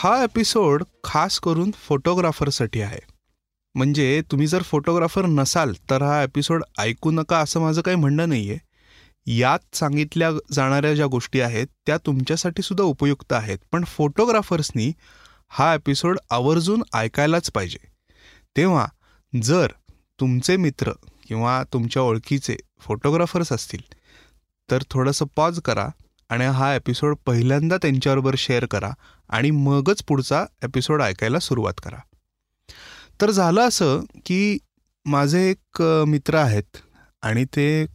हा एपिसोड खास करून फोटोग्राफरसाठी आहे. म्हणजे तुम्ही जर फोटोग्राफर नसाल तर हा एपिसोड ऐकू नका असं माझं काही म्हणणं नाही आहे यात सांगितल्या जाणाऱ्या ज्या गोष्टी आहेत त्या तुमच्यासाठी सुद्धा उपयुक्त आहेत. पण फोटोग्राफर्सनी हा एपिसोड आवर्जून ऐकायलाच पाहिजे. तेव्हा जर तुमचे मित्र किंवा तुमच्या ओळखीचे फोटोग्राफर्स असतील तर थोडंसं पॉज करा. आणि हा एपिसोड पहिल्यांदा त्यांच्याबरोबर शेअर करा आणि मगच पुढचा एपिसोड ऐकायला सुरुवात करा. तर झालं असं की माझे एक मित्र आहेत आणि ते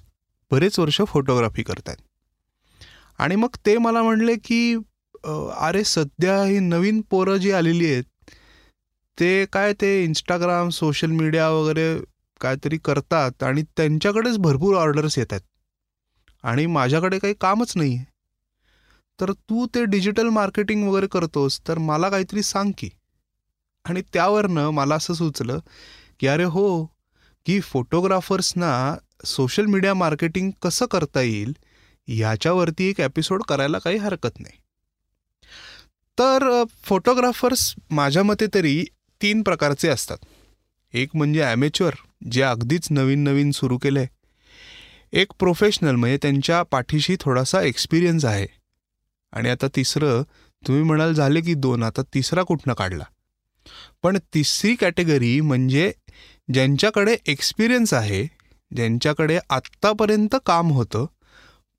बरेच वर्ष फोटोग्राफी करत आहेत आणि मग ते मला म्हणले की अरे सध्या ही नवीन पोरं जी आलेली आहेत ते काय ते इंस्टाग्राम सोशल मीडिया वगैरे काहीतरी करतात आणि त्यांच्याकडेच भरपूर ऑर्डर्स येत आहेत. आणि माझ्याकडे काही कामच नाही आहे तर तू ते डिजिटल मार्केटिंग वगैरे करतोस तर मला काहीतरी सांग की. आणि त्यावरनं मला असं सुचलं की अरे हो की फोटोग्राफर्सना सोशल मीडिया मार्केटिंग कसं करता येईल ह्याच्यावरती एक एपिसोड करायला काही हरकत नाही. तर फोटोग्राफर्स माझ्या मते तरी तीन प्रकारचे असतात. एक म्हणजे ॲमेच्युअर जे अगदीच नवीन नवीन सुरू केलं आहे एक प्रोफेशनल म्हणजे त्यांच्या पाठीशी थोडासा एक्सपिरियन्स आहे. आणि आता तिसरं तुम्ही म्हणाल झाले की दोन आता तिसरा कुठनं काढला? पण तिसरी कॅटेगरी म्हणजे ज्यांच्याकडे एक्सपिरियन्स आहे ज्यांच्याकडे आत्तापर्यंत काम होतं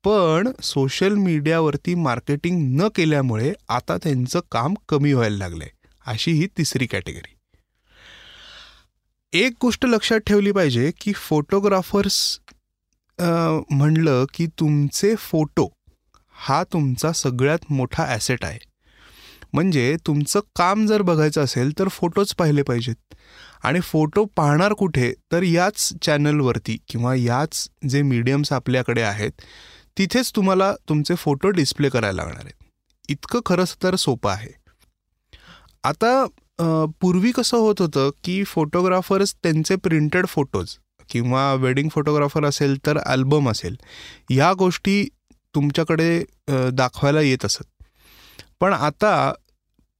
पण सोशल मीडियावरती मार्केटिंग न केल्यामुळे आता त्यांचं काम कमी व्हायला लागलंय. अशी ही तिसरी कॅटेगरी. एक गोष्ट लक्षात ठेवली पाहिजे की फोटोग्राफर्स म्हणलं की तुमचे फोटो हा तुमचा सगळ्यात मोठा ॲसेट आहे. म्हणजे तुमचं काम जर बघायचं असेल तर फोटोच पाहिले पाहिजेत. आणि फोटो पाहणार कुठे तर याच चॅनलवरती किंवा याच जे मीडियम्स आपल्याकडे आहेत तिथेच तुम्हाला तुमचे फोटो डिस्प्ले करायला लागणार आहेत. इतकं खरंच तर सोपं आहे. आता पूर्वी कसं होत होतं की फोटोग्राफर्स त्यांचे प्रिंटेड फोटोज किंवा वेडिंग फोटोग्राफर असेल तर अल्बम असेल ह्या गोष्टी तुमच्याकडे दाखवायला येत असत. पण आता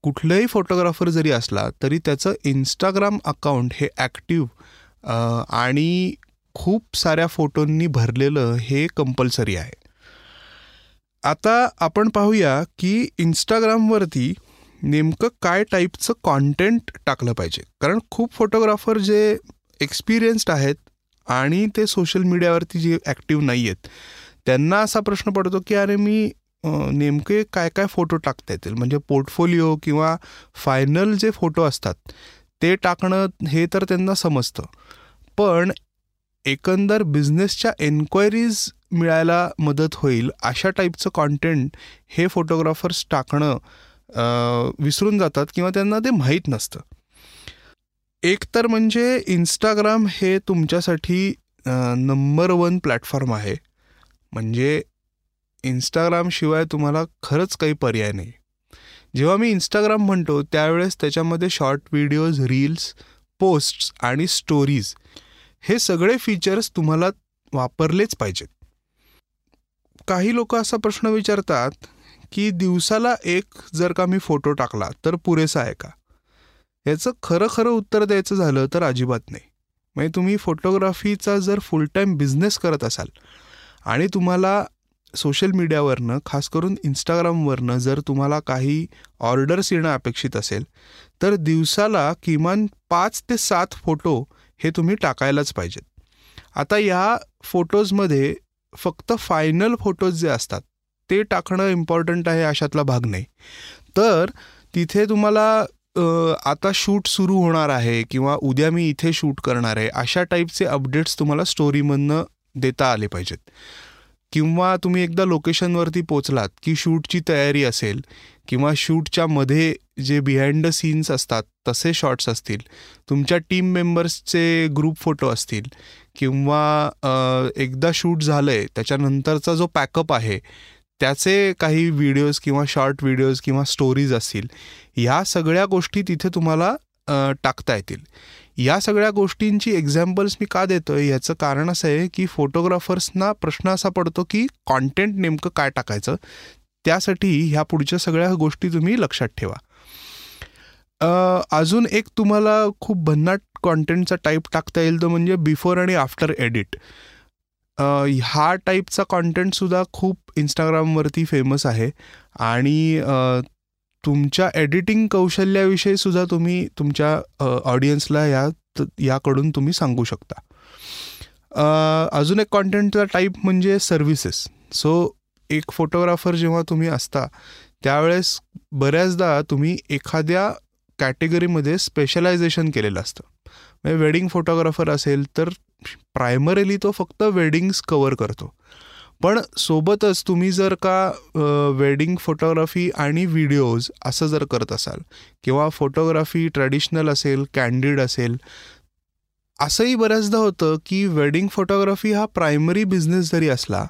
कुठलाही फोटोग्राफर जरी असला तरी त्याचं इंस्टाग्राम अकाउंट हे ॲक्टिव्ह आणि खूप साऱ्या फोटोंनी भरलेलं हे कंपल्सरी आहे. आता आपण पाहूया की इंस्टाग्रामवरती नेमकं काय टाईपचं कॉन्टेंट टाकलं पाहिजे. कारण खूप फोटोग्राफर जे एक्सपिरियन्स्ड आहेत आणि ते सोशल मीडियावरती जे ॲक्टिव्ह नाही आहेत त्यांना असा प्रश्न पडतो की अरे मी नेमके काय काय फोटो टाकता येतील? म्हणजे पोर्टफोलिओ किंवा फायनल जे फोटो असतात ते टाकणं हे तर त्यांना समजतं. पण एकंदर बिझनेसच्या एन्क्वायरीज मिळायला मदत होईल अशा टाईपचं कॉन्टेंट हे फोटोग्राफर्स टाकणं विसरून जातात किंवा त्यांना ते माहीत नसतं. एक तर म्हणजे इंस्टाग्राम हे तुमच्यासाठी नंबर वन प्लॅटफॉर्म आहे. म्हणजे इंस्टाग्रामशिवाय तुम्हाला खरंच काही पर्याय नाही. जेव्हा मी इंस्टाग्राम म्हणतो त्यावेळेस त्याच्यामध्ये शॉर्ट व्हिडिओज रील्स पोस्ट्स आणि स्टोरीज हे सगळे फीचर्स तुम्हाला वापरलेच पाहिजेत. काही लोक असा प्रश्न विचारतात की दिवसाला एक जर का मी फोटो टाकला तर पुरेसा आहे का? याचं खरं खरं उत्तर द्यायचं झालं तर अजिबात नाही. म्हणजे तुम्ही फोटोग्राफीचा जर फुल टाईम बिझनेस करत असाल आणि तुम्हाला सोशल मीडियावरनं खास करून इंस्टाग्रामवरनं जर तुम्हाला काही ऑर्डर्स येणं अपेक्षित असेल तर दिवसाला किमान पाच ते सात फोटो हे तुम्ही टाकायलाच पाहिजेत. आता या फोटोजमध्ये फक्त फायनल फोटोज जे असतात ते टाकणं इम्पॉर्टंट आहे अशातला भाग नाही. तर तिथे तुम्हाला आता शूट सुरू होणार आहे किंवा उद्या मी इथे शूट करणार आहे अशा टाईपचे अपडेट्स तुम्हाला स्टोरीमधनं देता आले पाहिजेत. किंवा तुम्ही एकदा लोकेशनवरती पोचलात की शूटची तयारी असेल किंवा शूटच्या मध्ये जे बिहाइंड द सीन्स असतात तसे शॉट्स असतील तुमच्या टीम मेंबर्सचे ग्रुप फोटो असतील किंवा एकदा शूट झालं आहे त्याच्यानंतरचा जो पॅकअप आहे त्याचे काही व्हिडिओज किंवा शॉर्ट व्हिडिओज किंवा स्टोरीज असतील ह्या सगळ्या गोष्टी तिथे तुम्हाला टाकता येतील. या सगळ्या गोष्टींची एक्झाम्पल्स मी का देतो आहे याचं कारण असं आहे की फोटोग्राफर्सना प्रश्न असा पडतो की कॉन्टेंट नेमकं काय टाकायचं? त्यासाठी ह्या पुढच्या सगळ्या गोष्टी तुम्ही लक्षात ठेवा. अजून एक तुम्हाला खूप भन्नाट कॉन्टेंटचा टाईप टाकता येईल तो म्हणजे बिफोर आणि आफ्टर एडिट हा टाईपचा कॉन्टेंटसुद्धा खूप इंस्टाग्रामवरती फेमस आहे. आणि तुमच्या एडिटिंग कौशल्याविषयी सुद्धा तुम्ही तुमच्या ऑडियन्सला या याकडून तुम्ही सांगू शकता. अजून एक कॉन्टेंटचा टाईप म्हणजे सर्व्हिसेस सो एक फोटोग्राफर जेव्हा तुम्ही असता त्यावेळेस बऱ्याचदा तुम्ही एखाद्या कॅटेगरीमध्ये स्पेशलायझेशन केलेलं असतं. म्हणजे वेडिंग फोटोग्राफर असेल तर प्रायमरीली तो फक्त वेडिंग्स कवर करतो. पण सोबतच तुम्ही जर का वेडिंग फोटोग्राफी आणि व्हिडिओज असं जर करत असाल किंवा फोटोग्राफी ट्रॅडिशनल असेल कॅन्डिड असेल असंही बऱ्याचदा होतं की वेडिंग फोटोग्राफी हा प्रायमरी बिझनेस जरी असला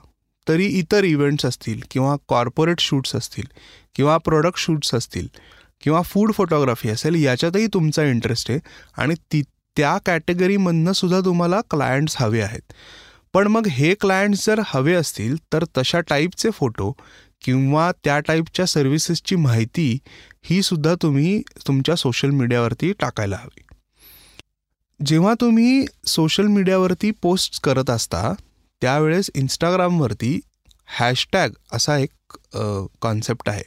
तरी इतर इव्हेंट्स असतील किंवा कॉर्पोरेट शूट्स असतील किंवा प्रोडक्ट शूट्स असतील किंवा फूड फोटोग्राफी असेल याच्यातही तुमचा इंटरेस्ट आहे आणि ती त्या कॅटेगरीमधनं सुद्धा तुम्हाला क्लायंट्स हवे आहेत. पण मग हे क्लायंट्स जर हवे असतील तर तशा टाईपचे फोटो किंवा त्या टाईपच्या सर्व्हिसेसची माहिती ही सुद्धा तुम्ही तुमच्या सोशल मीडियावरती टाकायला हवी. जेव्हा तुम्ही सोशल मीडियावरती पोस्ट करत असता त्यावेळेस इंस्टाग्रामवरती हॅशटॅग असा एक कॉन्सेप्ट आहे.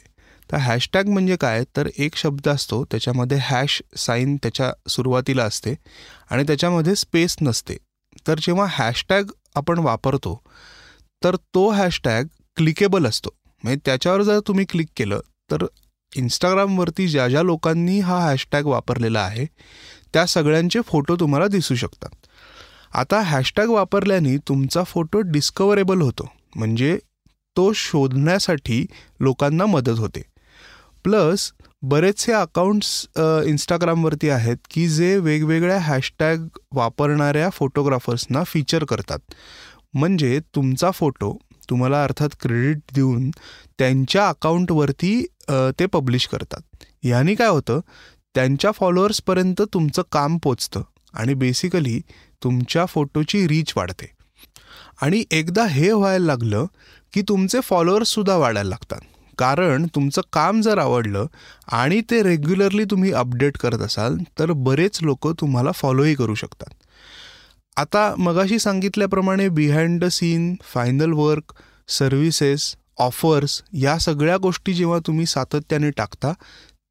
तर हॅशटॅग म्हणजे काय? तर एक शब्द असतो त्याच्यामध्ये हॅश साईन त्याच्या सुरुवातीला असते आणि त्याच्यामध्ये स्पेस नसते. तर जेव्हा हॅशटॅग आपण वापरतो तर तो हॅशटॅग क्लिकेबल असतो. म्हणजे त्याच्यावर जर तुम्ही क्लिक केलं तर इंस्टाग्रामवरती ज्या ज्या लोकांनी हा हॅशटॅग वापरलेला आहे त्या सगळ्यांचे फोटो तुम्हाला दिसू शकतात. आता हॅशटॅग वापरल्याने तुमचा फोटो डिस्कवरेबल होतो. म्हणजे तो शोधण्यासाठी लोकांना मदत होते. प्लस बरेचसे अकाउंट्स इंस्टाग्रामवरती आहेत की जे वेगवेगळ्या हॅशटॅग वापरणाऱ्या फोटोग्राफर्सना फीचर करतात. म्हणजे तुमचा फोटो तुम्हाला अर्थात क्रेडिट देऊन त्यांच्या अकाउंटवरती ते पब्लिश करतात. याने काय होतं? त्यांच्या फॉलोअर्सपर्यंत तुमचं काम पोचतं आणि बेसिकली तुमच्या फोटोची रीच वाढते. आणि एकदा हे व्हायला लागलं की तुमचे फॉलोअर्ससुद्धा वाढायला लागतात. कारण तुमचं काम जर आवडलं आणि ते रेग्युलरली तुम्ही अपडेट करत असाल तर बरेच लोक तुम्हाला फॉलोही करू शकतात. आता मगाशी सांगितल्याप्रमाणे behind the scene final work services offers या सगळ्या गोष्टी जेव्हा तुम्ही सातत्याने टाकता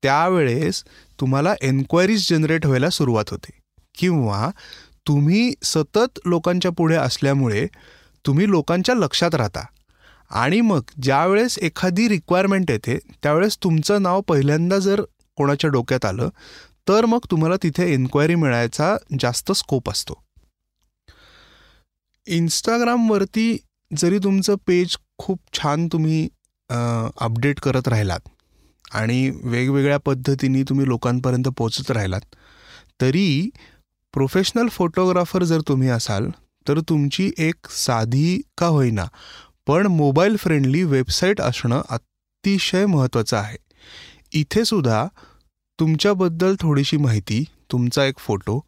त्यावेळेस तुम्हाला एन्क्वायरीज जनरेट व्हायला सुरुवात होते. किंवा तुम्ही सतत लोकांच्या पुढे असल्यामुळे तुम्ही लोकांच्या लक्षात राहता. आणि मग ज्यावेळेस एखादी रिक्वायरमेंट येते त्यावेळेस तुमचं नाव पहिल्यांदा जर कोणाच्या डोक्यात आलं तर मग तुम्हाला तिथे एन्क्वायरी मिळायचा जास्त स्कोप असतो. इंस्टाग्रामवरती जरी तुमचं पेज खूप छान तुम्ही अपडेट करत राहिलात आणि वेगवेगळ्या पद्धतीने तुम्ही लोकांपर्यंत पोचत राहिलात तरी प्रोफेशनल फोटोग्राफर जर तुम्ही असाल तर तुमची एक साधी का होईना पण मोबाईल फ्रेंडली वेबसाईट असणं अतिशय महत्त्वाचं आहे. इथे सुद्धा तुमच्याबद्दल थोडीशी माहिती तुमचा एक फोटो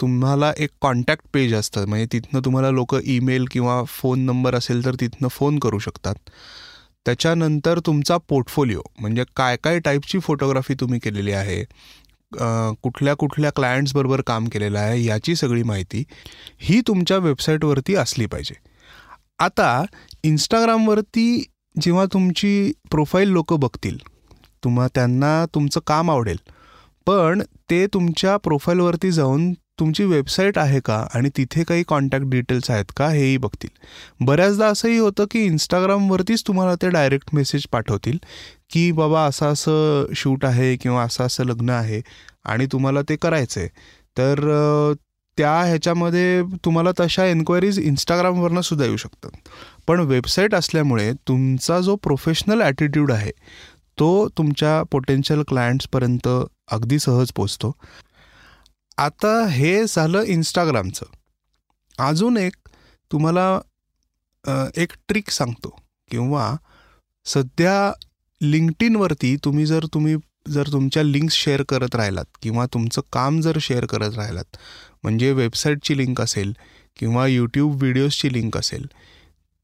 तुम्हाला एक कॉन्टॅक्ट पेज असतं. म्हणजे तिथनं तुम्हाला लोक ईमेल किंवा फोन नंबर असेल तर तिथनं फोन करू शकतात. त्याच्यानंतर तुमचा पोर्टफोलिओ म्हणजे काय काय टाईपची फोटोग्राफी तुम्ही केलेली आहे कुठल्या कुठल्या क्लायंट्सबरोबर काम केलेलं आहे याची सगळी माहिती ही तुमच्या वेबसाईटवरती असली पाहिजे. आता इंस्टाग्रामवरती जेव्हा तुमची प्रोफाईल लोक बघतील तुम्हा त्यांना तुमचं काम आवडेल. पण ते तुमच्या प्रोफाईलवरती जाऊन तुमची वेबसाईट आहे का आणि तिथे काही कॉन्टॅक्ट डिटेल्स आहेत का हेही बघतील. बऱ्याचदा असंही होतं की इंस्टाग्रामवरतीच तुम्हाला ते डायरेक्ट मेसेज पाठवतील की बाबा असं असं शूट आहे किंवा असं असं लग्न आहे आणि तुम्हाला ते करायचं आहे तर त्या ह्याच्यामध्ये तुम्हाला तशा एन्क्वायरीज इंस्टाग्रामवरनं सुद्धा येऊ शकतात. पण वेबसाईट असल्यामुळे तुमचा जो प्रोफेशनल ॲटिट्यूड आहे तो तुमच्या पोटेन्शियल क्लायंट्सपर्यंत अगदी सहज पोचतो आता हे झालं इंस्टाग्रामचं अजून एक तुम्हाला एक ट्रिक सांगतो. किंवा सध्या लिंक्डइनवरती तुम्ही जर तुम्ही जर तुमच्या लिंक्स शेअर करत राहिलात किंवा तुमचं काम जर शेअर करत राहिलात म्हणजे वेबसाईटची लिंक असेल किंवा यूट्यूब व्हिडिओजची लिंक असेल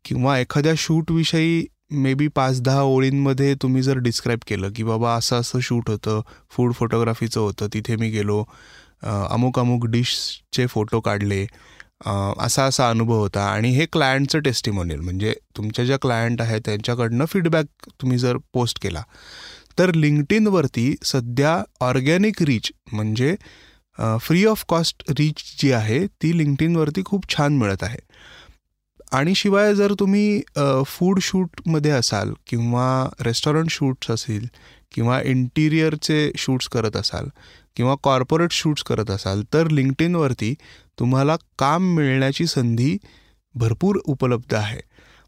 किंवा एखाद्या शूटविषयी मे बी पाच दहा ओळींमध्ये तुम्ही जर डिस्क्राईब केलं की बाबा असं असं शूट होतं फूड फोटोग्राफीचं होतं तिथे मी गेलो अमुक अमुक डिशचे फोटो काढले असा असा अनुभव होता आणि हे क्लायंटचं टेस्टिमोनियल म्हणजे तुमच्या ज्या क्लायंट आहेत त्यांच्याकडनं फीडबॅक तुम्ही जर पोस्ट केला तर लिंक्डइनवरती सध्या ऑर्गॅनिक रीच म्हणजे फ्री ऑफ कॉस्ट रीच जी आहे ती लिंक्डइनवरती खूप छान मिळत आहे. आणि शिवाय जर तुम्ही फूड शूटमध्ये असाल किंवा रेस्टॉरंट शूट्स असतील किंवा इंटिरियरचे शूट्स करत असाल किंवा कॉर्पोरेट शूट्स करत असाल तर लिंक्डइनवरती तुम्हाला काम मिळण्याची संधी भरपूर उपलब्ध आहे.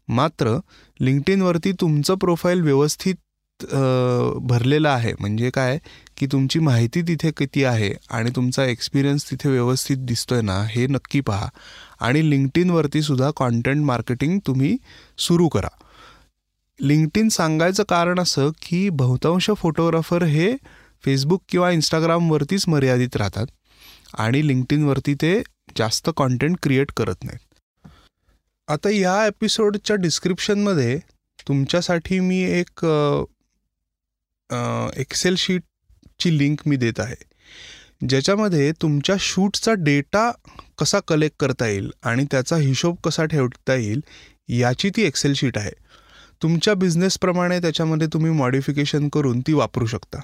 मात्र लिंक्डइनवरती तुमचं प्रोफाईल व्यवस्थित भरलेलं आहे. म्हणजे काय? की तुमची माहिती तिथे किती आहे आणि तुमचा एक्सपिरियन्स तिथे व्यवस्थित दिसतोय ना हे नक्की पहा. आणि लिंक्डइनवरती सुद्धा कॉन्टेंट मार्केटिंग तुम्ही सुरू करा. लिंक्डइन सांगायचं कारण असं की बहुतांश फोटोग्राफर हे फेसबुक किंवा इंस्टाग्रामवरतीच मर्यादित राहतात आणि लिंक्डइनवरती ते जास्त कॉन्टेंट क्रिएट करत नाहीत. आता या एपिसोडच्या डिस्क्रिप्शनमध्ये तुमच्यासाठी मी एक एक्सेल शीटची लिंक मी देत आहे. ज्याच्यामध्ये तुमच्या शूटचा डेटा कसा कलेक्ट करता येईल आणि त्याचा हिशोब कसा ठेवता येईल याची ती एक्सेल शीट आहे. तुमच्या बिझनेसप्रमाणे त्याच्यामध्ये तुम्ही मॉडिफिकेशन करून ती वापरू शकता.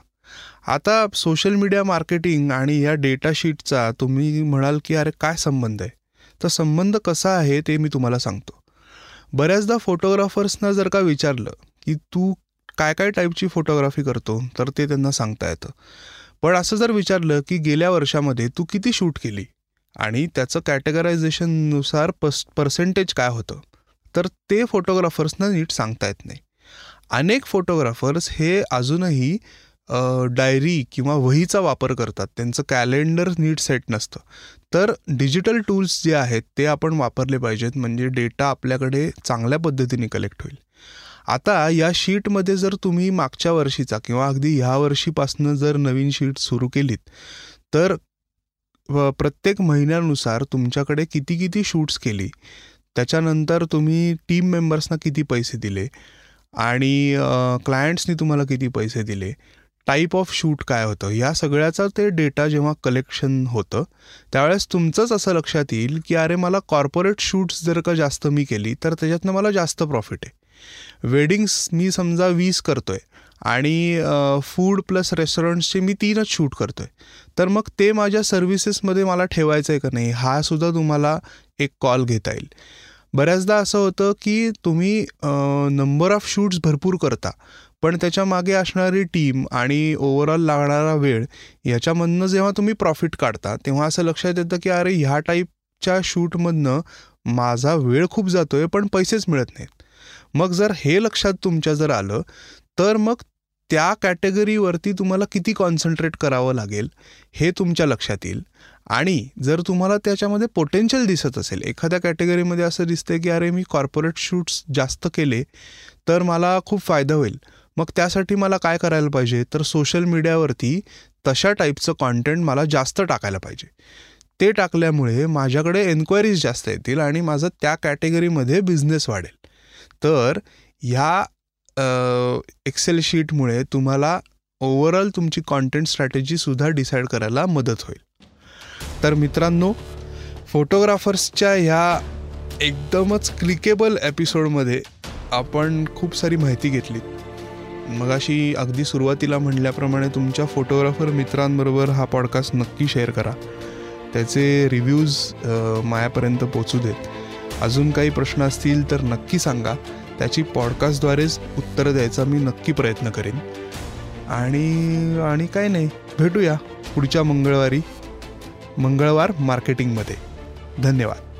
आता सोशल मीडिया मार्केटिंग आणि या डेटा शीटचा तुम्ही म्हणाल की अरे काय संबंध आहे? तर संबंध कसा आहे ते मी तुम्हाला सांगतो. बऱ्याचदा फोटोग्राफर्सना जर का विचारलं की तू काय काय टाईपची फोटोग्राफी करतो तर ते त्यांना सांगता येतं. पण असं जर विचारलं की गेल्या वर्षामध्ये तू किती शूट केली? आणि त्याचं कॅटेगरायझेशननुसार पस पर्सेंटेज काय होतं? तर ते फोटोग्राफर्सना नीट सांगता येत नाही. अनेक फोटोग्राफर्स हे अजूनही डायरी किंवा वहीचा वापर करतात. त्यांचं कॅलेंडर नीट सेट नसतं. तर डिजिटल टूल्स जे आहेत ते आपण वापरले पाहिजेत. म्हणजे डेटा आपल्याकडे चांगल्या पद्धतीने कलेक्ट होईल. आता या शीटमध्ये जर तुम्ही मागच्या वर्षीचा किंवा अगदी ह्या वर्षीपासनं जर नवीन शीट सुरू केलीत तर प्रत्येक महिन्यानुसार तुमच्याकडे किती किती शूट्स केली त्याच्यानंतर तुम्ही टीम मेंबर्सना किती पैसे दिले आणि क्लायंट्सनी तुम्हाला किती पैसे दिले टाईप ऑफ शूट काय होतं या सगळ्याचा ते डेटा जेव्हा कलेक्शन होतं त्यावेळेस तुमचंच असं लक्षात येईल की अरे मला कॉर्पोरेट शूट्स जर का जास्त मी केली तर त्याच्यातनं मला जास्त प्रॉफिट आहे. वेडिंग्स मी समजा वीस करतो आहे आणि फूड प्लस रेस्टॉरंट्सचे मी तीनच शूट करतोय. तर मग ते माझ्या सर्व्हिसेसमध्ये मला ठेवायचं आहे का नाही हा सुद्धा तुम्हाला एक कॉल घेता येईल. बऱ्याचदा असं होतं की तुम्ही नंबर ऑफ शूट्स भरपूर करता पण त्याच्यामागे असणारी टीम आणि ओव्हरऑल लागणारा वेळ याच्यामधनं जेव्हा तुम्ही प्रॉफिट काढता तेव्हा असं लक्षात येतं की अरे ह्या टाईपच्या शूटमधनं माझा वेळ खूप जातो आहे पण पैसेच मिळत नाहीत. मग जर हे लक्षात तुमच्या जर आलं तर मग त्या कॅटेगरीवरती तुम्हाला किती कॉन्सन्ट्रेट करावं लागेल हे तुमच्या लक्षात येईल. आणि जर तुम्हाला त्याच्यामध्ये पोटेन्शियल दिसत असेल एखाद्या कॅटेगरीमध्ये असं दिसतंय की अरे मी कॉर्पोरेट शूट्स जास्त केले तर मला खूप फायदा होईल. मग त्यासाठी मला काय करायला पाहिजे? तर सोशल मीडियावरती तशा टाईपचं कॉन्टेंट मला जास्त टाकायला पाहिजे. ते टाकल्यामुळे माझ्याकडे एन्क्वायरीज जास्त येतील आणि माझं त्या कॅटेगरीमध्ये बिझनेस वाढेल. तर ह्या एक्सेल शीटमुळे तुम्हाला ओव्हरऑल तुमची कॉन्टेंट स्ट्रॅटेजीसुद्धा डिसाईड करायला मदत होईल. तर मित्रांनो फोटोग्राफर्सच्या ह्या एकदमच क्लिकेबल एपिसोडमध्ये आपण खूप सारी माहिती घेतली. मगाशी अगदी सुरुवातीला म्हणल्याप्रमाणे तुमच्या फोटोग्राफर मित्रांबरोबर हा पॉडकास्ट नक्की शेअर करा. त्याचे रिव्ह्यूज मायापर्यंत पोचू देत. अजून काही प्रश्न असतील तर नक्की सांगा. त्याची पॉडकास्टद्वारेच उत्तर द्यायचा मी नक्की प्रयत्न करेन. आणि आणि काय नाही. भेटूया पुढच्या मंगळवारी. मंगळवार मार्केटिंगमध्ये धन्यवाद.